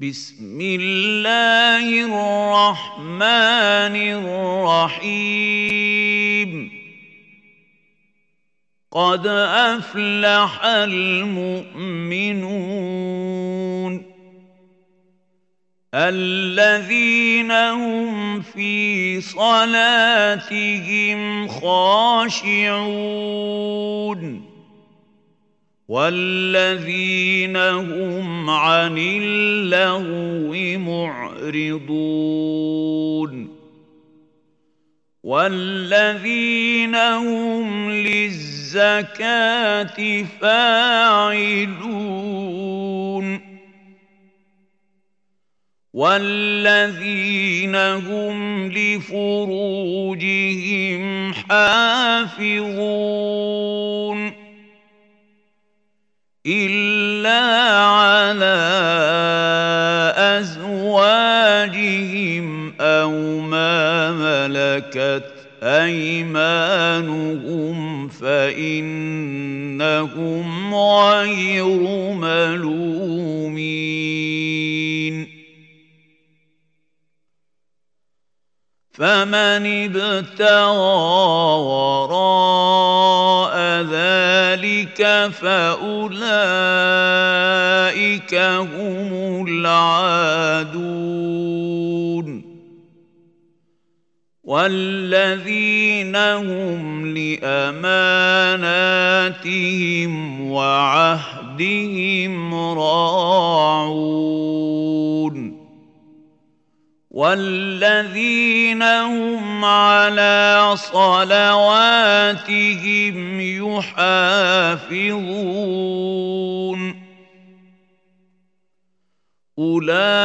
بسم الله الرحمن الرحيم. قد أفلح المؤمنون الذين هم في صلاتهم خاشعون. والذين هم عن اللغو معرضون والذين هم للزكاه فاعلون والذين هم لفروجهم حافظون إلا على أزواجهم أو ما ملكت أيمانهم فإنهم غير ملومين فمن ابتغى وراء ذلك فأولئك هم العادون. والذين هم لأماناتهم وعهدهم راعون. والذين هم على صلواتهم يحافظون اولئك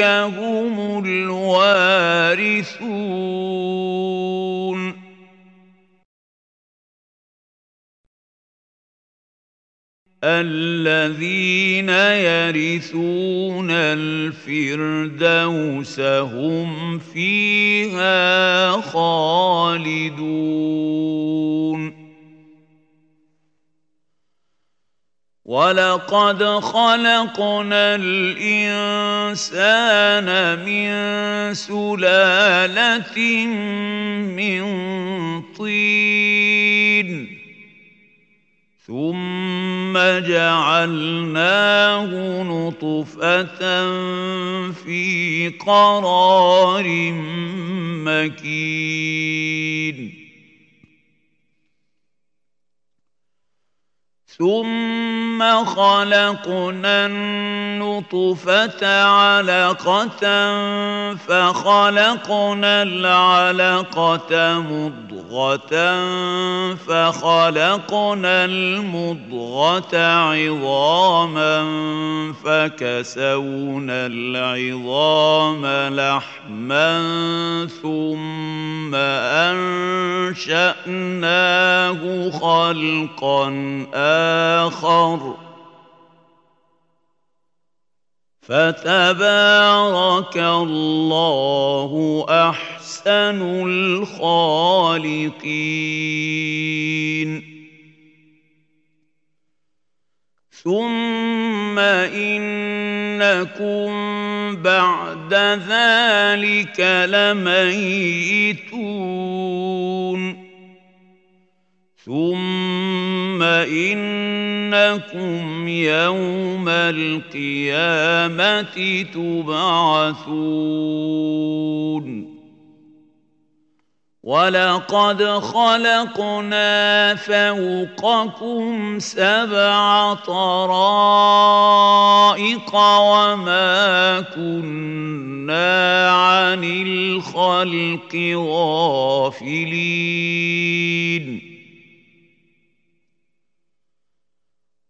هم الوارثون الذين يرثون الفردوس هم فيها خالدون. ولقد خلقنا الانسان من سلاله من طين. ثم جعلناه نطفة في قرار مكين ثم خلقنا النطفة علقة فخلقنا العلقة مضغة فخلقنا المضغة عظاما فكسونا العظام لحما ثم أنشأناه خلقا آخر فتبارك الله أحسن الخالقين. ثم إنكم بعد ذلك لميتون. ثم انكم يوم القيامه تبعثون ولقد خلقنا فوقكم سبع طرائق وما كنا عن الخلق غافلين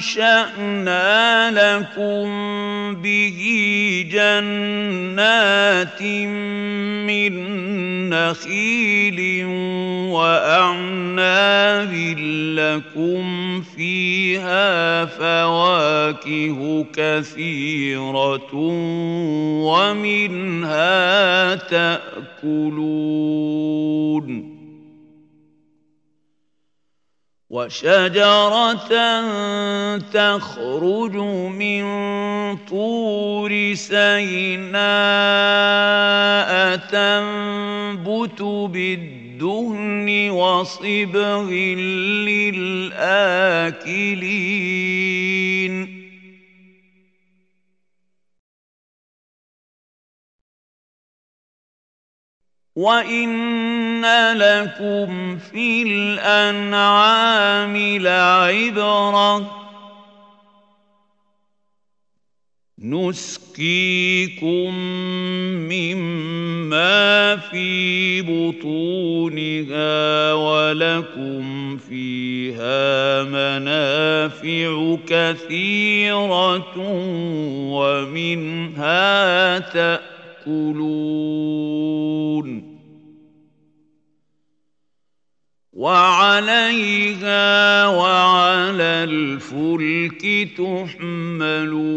أنشأنا لكم به جنات من نخيل وأعناب لكم فيها فواكه كثيرة ومنها تأكلون. وشجرة تخرج من طور سيناء تنبت بالدهن وصبغ للآكلين. وإن لكم في الأنعام لعبرة نسقيكم مما في بطونها ولكم فيها منافع كثيرة ومنها تأكلون وعليها وعلى الفلك تحملون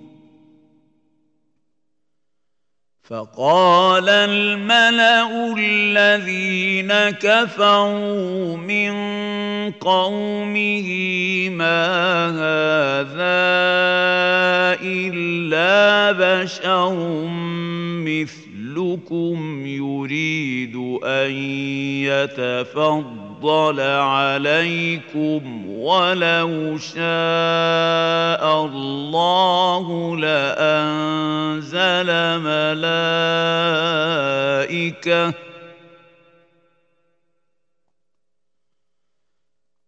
فقال الملأ الذين كفروا من قومه ما هذا إلا بشر مثلكم يريد ان يتفضل عليكم ولو شاء الله لانزل ملائكه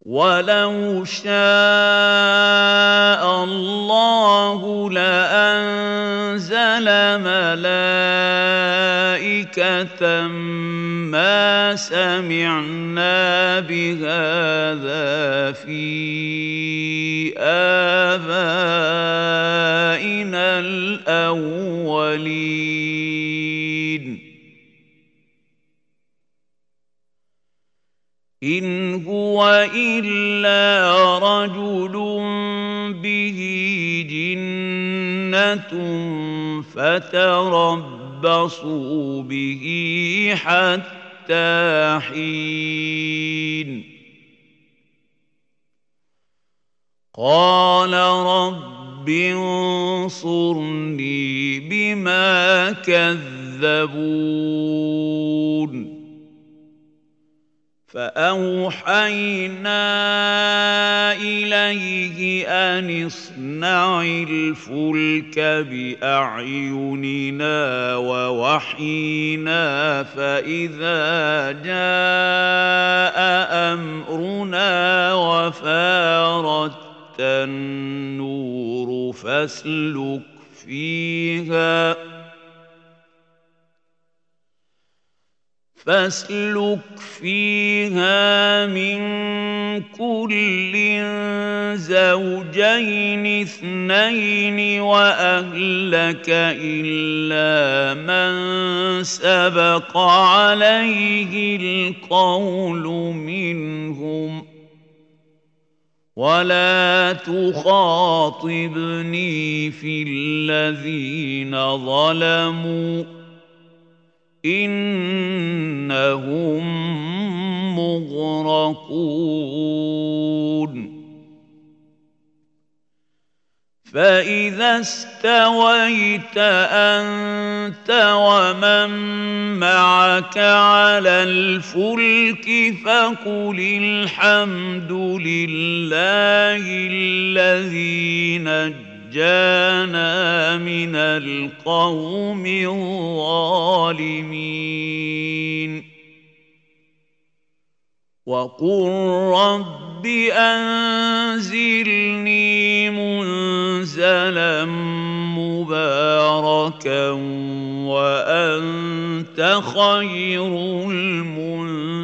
ولو شاء الله لانزل ملائكة ما سمعنا بهذا في آبائنا الأولين. إن هو إلا رجل جنة فتربصوا به حتى حين. قال رب انصرني بما كذبون. فأوحينا إليه أن اصنع الفلك بأعيننا ووحينا فإذا جاء أمرنا وفارت النور فاسلك فيها فاسلك فيها من كل زوجين اثنين وأهلك إلا من سبق عليه القول منهم. ولا تخاطبني في الذين ظلموا. إنهم مغرقون. فإذا استويت أنت ومن معك على الفلك فقل الحمد لله الذي نجانا من القوم الظالمين. وقل رب أنزلني منزلا مباركا وأنت خير المنزلين.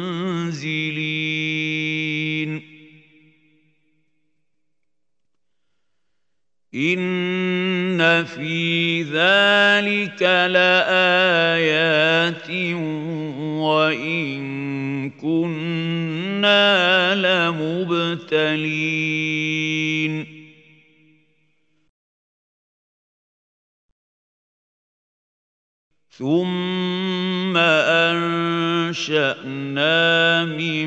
إن في ذلك لآيات وإن كنا لمبتلين ثم أنشأنا من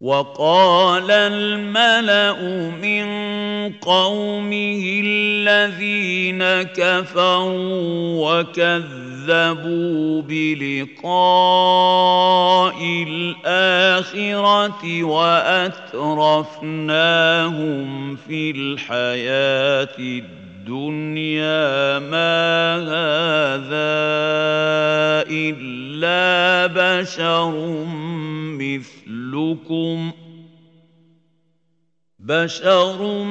وقال الملأ من قومه الذين كفروا وكذبوا بلقاء الآخرة وأترفناهم في الحياة الدنيا. ما هذا إلا بشر مثلكم بشر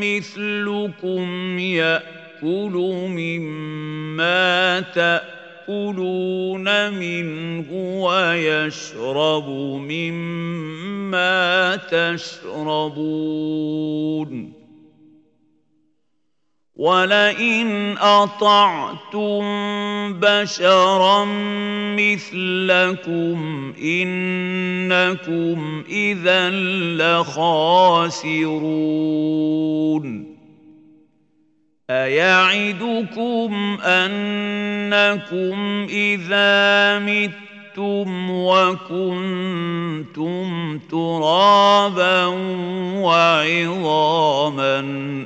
مثلكم يأكل مما تأكلون منه ويشرب مما تشربون ولئن اطعتم بشرا مثلكم انكم اذا لخاسرون ايعدكم انكم اذا متم متم وكنتم ترابا وعظاما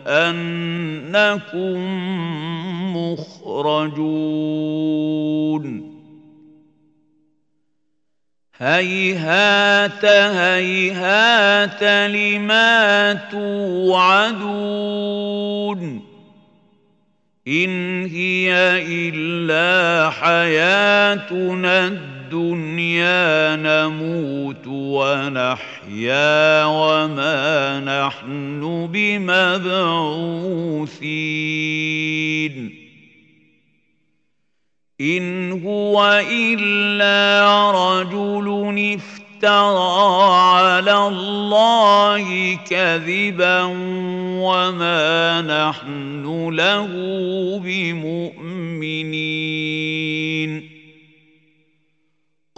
انكم مخرجون هيهات هيهات لما توعدون ان هي الا حياتنا الدنيا نموت ونحيا وما نحن بمبعوثين. إن هو إلا رجل افترى على الله كذبا وما نحن له بمؤمنين.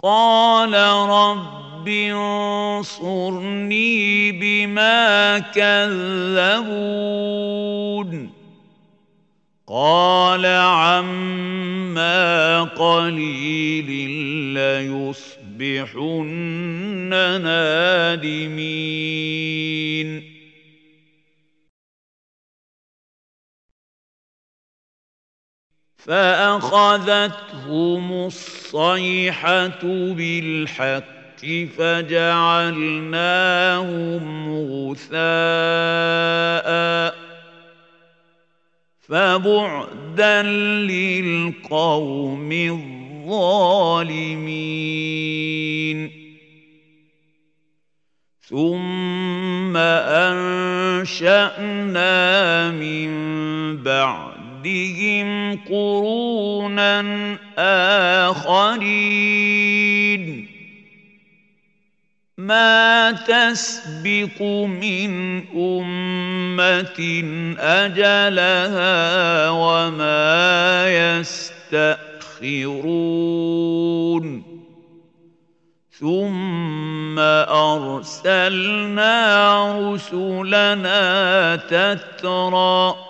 قال رب انصرني بما كذبون. قال عما قليل ليصبحن نادمين. فأخذتهم الصيحة بالحق فجعلناهم غثاء فبعدا للقوم الظالمين. ثم أنشأنا من بعد بعدهم قرونا آخرين. ما تسبق من أمة أجلها وما يستأخرون. ثم أرسلنا رسلنا تترى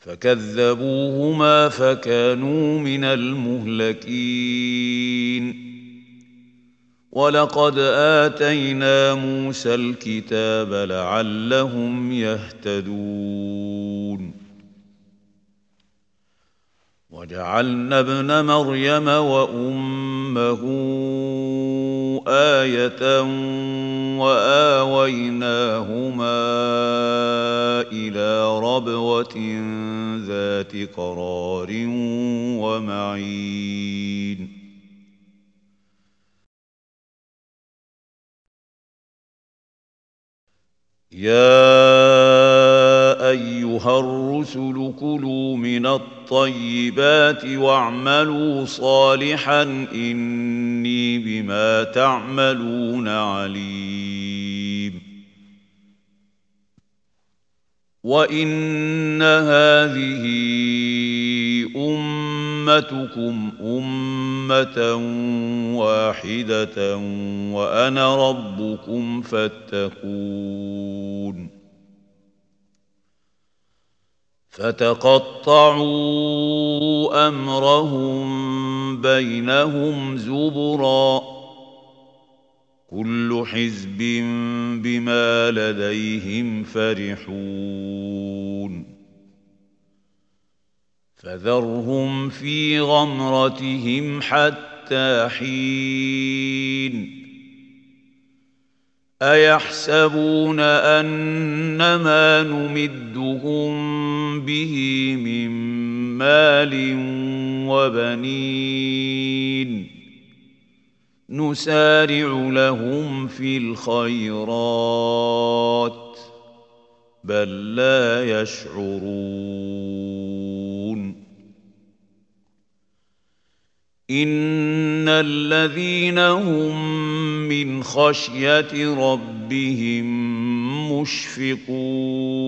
فكذبوهما فكانوا من المهلكين. ولقد آتينا موسى الكتاب لعلهم يهتدون. وجعلنا ابن مريم وأمه آية وآويناهما إلى ربوة ذات قرار ومعين. يا أيها الرسل كلوا من الطيبات واعملوا صالحا إني بما تعملون عليم. وان هذه امتكم امه واحدة وأنا ربكم فاتقون فتقطعوا امرهم بينهم زبرا كل حزب بما لديهم فرحون. فذرهم في غمرتهم حتى حين. أيحسبون ان ما نمدهم به من مال وبنين. نسارع لهم في الخيرات بل لا يشعرون. إن الذين هم من خشية ربهم مشفقون.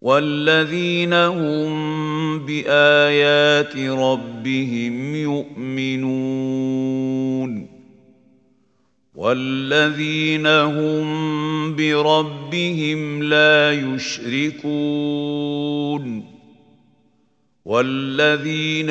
والذين هم بايات ربهم يؤمنون والذين هم بربهم لا يشركون والذين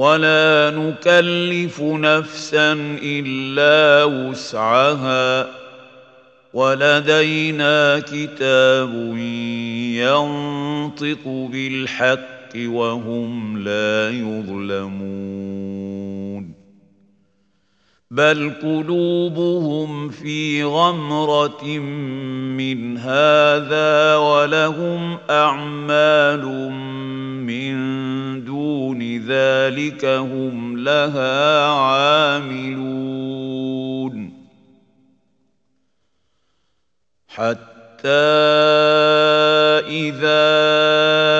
ولا نكلف نفسا إلا وسعها ولدينا كتاب ينطق بالحق وهم لا يظلمون بل قلوبهم في غمره من هذا ولهم اعمال من دون ذلك هم لها عاملون حتى اذا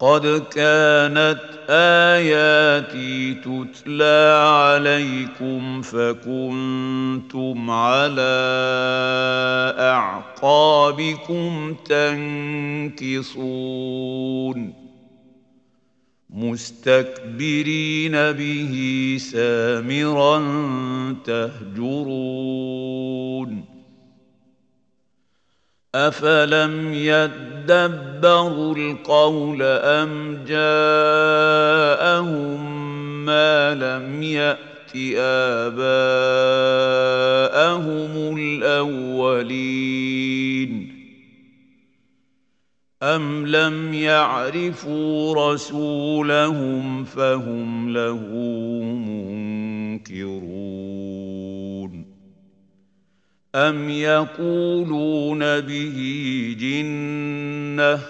قد كانت آياتي تتلى عليكم فكنتم على أعقابكم تنكصون مستكبرين به سامرا تهجرون افلم يدبروا القول ام جاءهم ما لم يات اباءهم الاولين أم لم يعرفوا رسولهم فهم له منكرون أم يقولون به جنة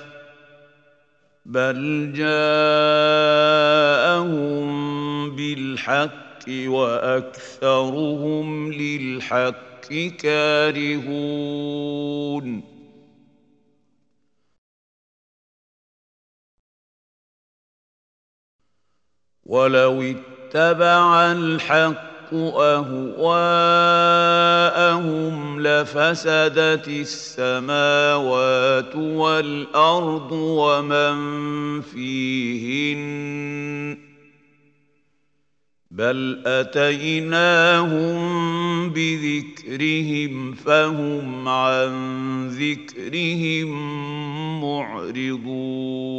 بل جاءهم بالحق وأكثرهم للحق كارهون ولو اتبع الحق أهواءهم لفسدت السماوات والأرض ومن فيهن بل أتيناهم بذكرهم فهم عن ذكرهم معرضون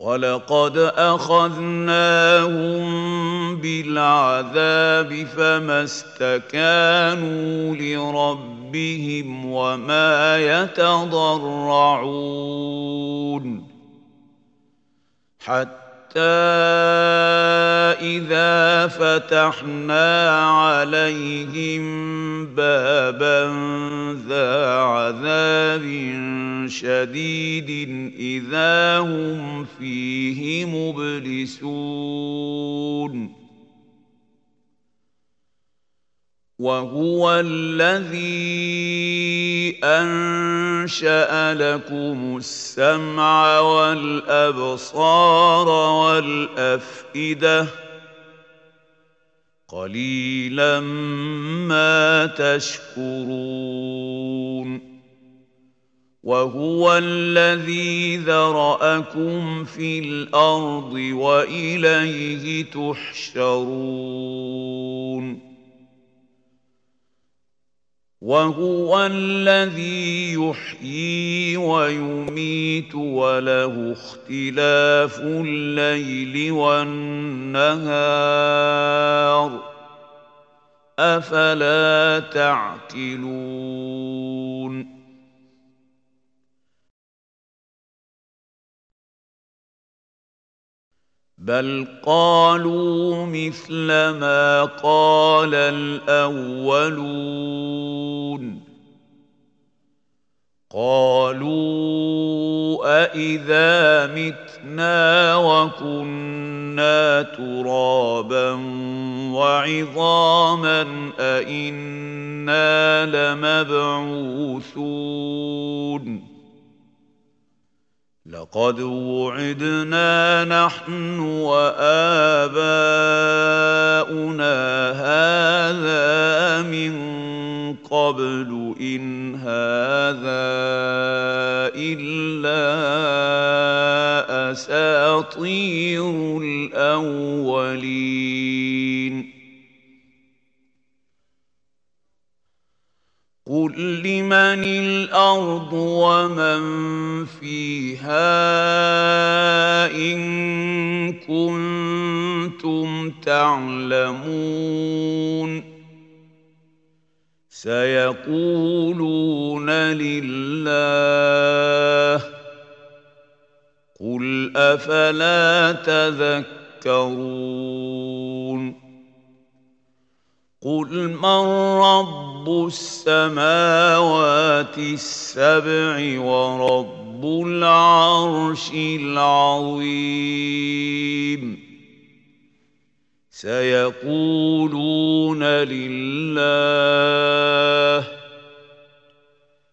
ولقد اخذناهم بالعذاب فما استكانوا لربهم وما يتضرعون حتى إذا فتحنا عليهم بابا ذا عذاب شديد إذا هم فيه مبلسون وهو الذي أنشأ لكم السمع والأبصار والأفئدة. قليلا ما تشكرون. وهو الذي ذرأكم في الأرض وإليه تحشرون. وهو الذي يحيي ويميت وله اختلاف الليل والنهار. أفلا تعقلون؟ بل قالوا مثل ما قال الاولون قالوا أإذا متنا وكنا ترابا وعظاما أإنا لمبعوثون لقد وعدنا نحن وآباؤنا هذا من قبل إن هذا إلا أساطير الأولين. قل لمن الأرض ومن فيها إن كنتم تعلمون سيقولون لله قل أفلا تذكرون قل من رب السماوات السبع ورب العرش العظيم سيقولون لله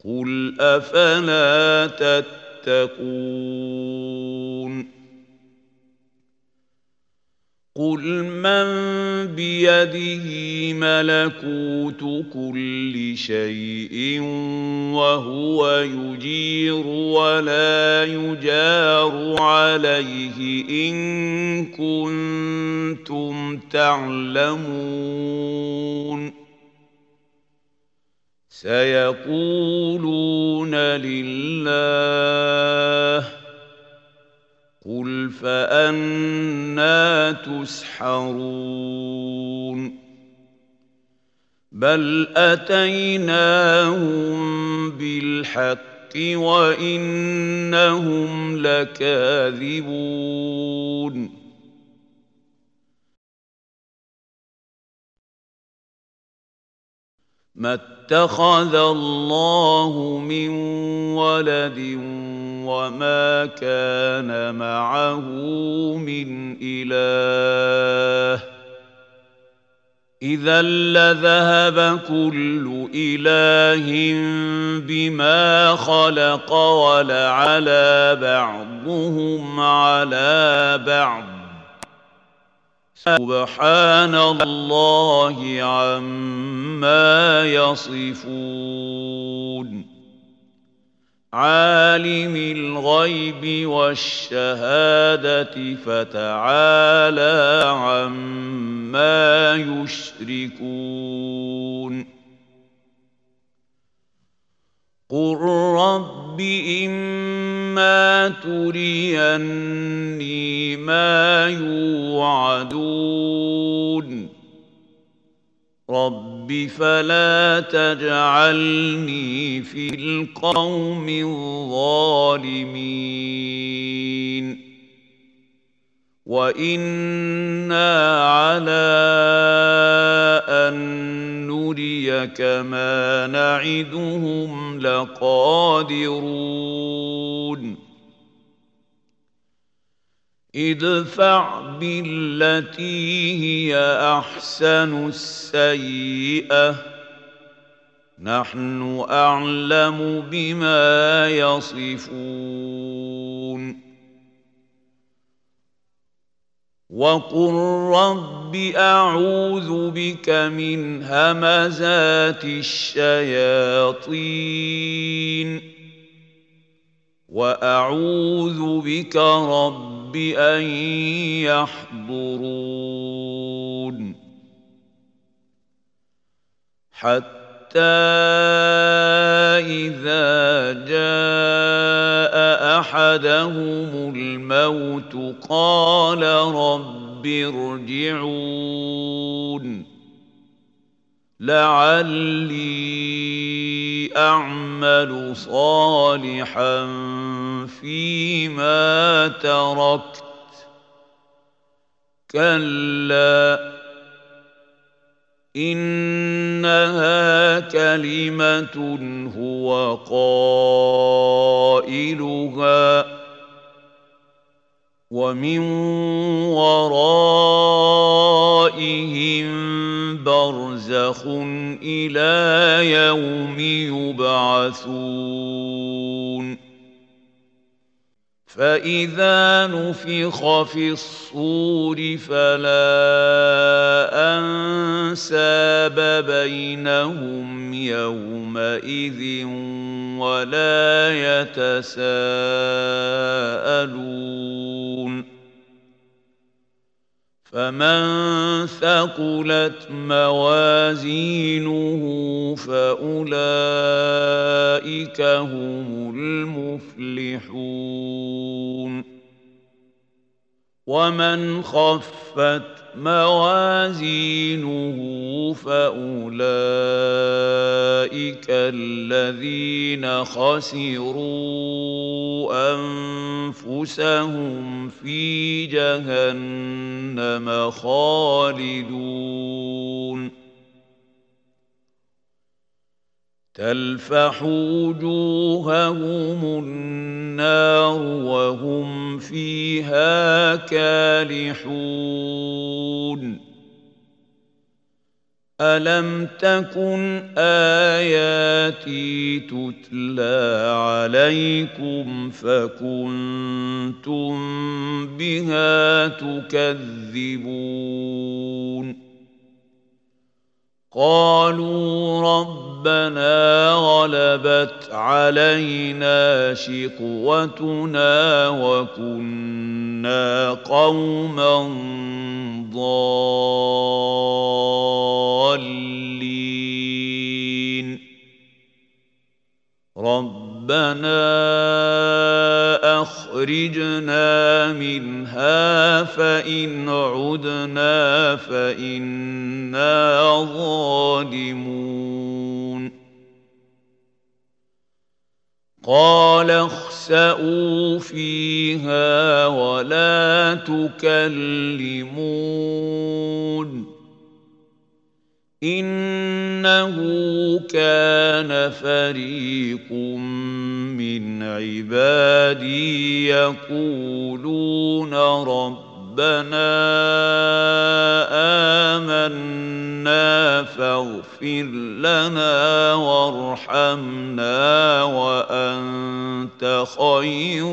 قل افلا تتقون قل من بيده ملكوت كل شيء وهو يجير ولا يجار عليه ان كنتم تعلمون سيقولون لله قل فأنا تسحرون بل أتيناهم بالحق وإنهم لكاذبون ما اتخذ الله من ولد وما كان معه من إله إذا لذهب كل إله بما خلق ولعلى بعضهم على بعض سبحان الله عما يصفون عالم الغيب والشهادة فتعالى عما يشركون. قل رب إما تريني ما يوعدون. رب فلا تجعلني في القوم الظالمين وأنا على ان نريك ما نعدهم لقادرون ادفع بالتي هي أحسن السيئة. نحن أعلم بما يصفون. وقل رب أعوذ بك من همزات الشياطين. وأعوذ بك رب ان يحضرون حتى اذا جاء احدهم الموت قال رب ارجعون لعلي اعمل صالحا فيما تركت كلا انها كلمه هو قائلها ومن ورائهم برزخ إلى يوم يبعثون فاذا نفخ في الصور فلا انساب بينهم يومئذ ولا يتساءلون فمن ثقلت موازينه فأولئك هم المفلحون. ومن خفت موازينه فأولئك الذين خسروا أنفسهم في جهنم خالدون تلفح وجوههم النار وهم فيها كالحون. ألم تكن آياتي تتلى عليكم فكنتم بها تكذبون؟ قالوا ربنا غلبت علينا شقوتنا وكنا قوما ضالين. ربنا أخرجنا منها فإن عدنا فإنا ظالمون. قال اخسئوا فيها ولا تكلمون. إنه كان فريق من عبادي يقولون ربنا آمنا فاغفر لنا وارحمنا وأنت خير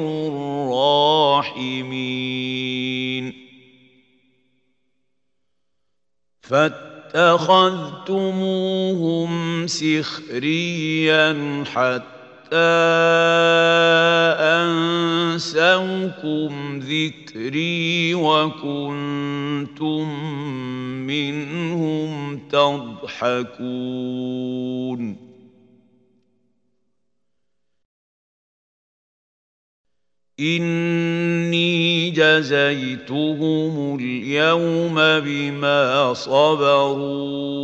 الراحمين. فاتخذتموهم سخريا حتى أنسوكم ذكري وكنتم منهم تضحكون. إني جزيتهم اليوم بما صبروا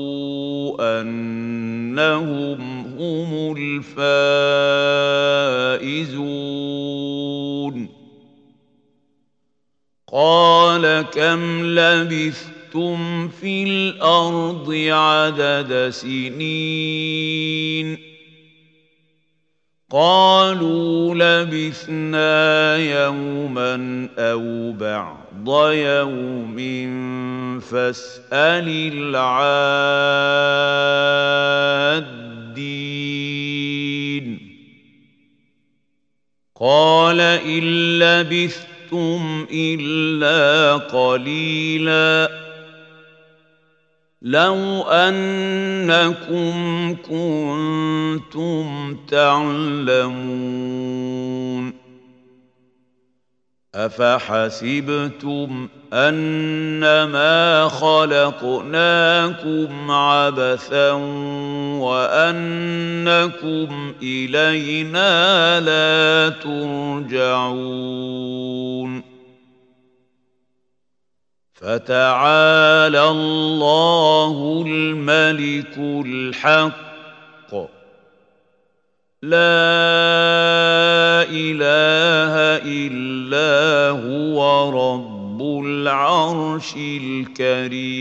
أنهم هم الفائزون. قال كم لبثتم في الأرض عدد سنين؟ قالوا لبثنا يوما أو بعض يوم فاسأل العادين. قال إن لبثتم إلا قليلا. لو أنكم كنتم تعلمون أفحسبتم أنما خلقناكم عبثا وأنكم إلينا لا ترجعون فتعالى الله الملك الحق. لا إله إلا هو رب العرش الكريم.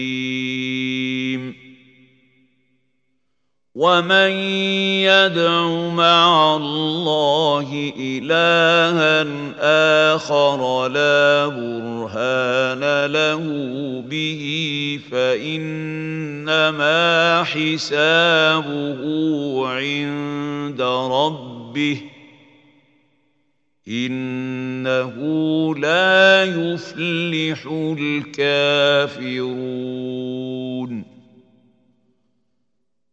ومن يدع مع الله الها اخر لا برهان له به فانما حسابه عند ربه انه لا يفلح الكافرون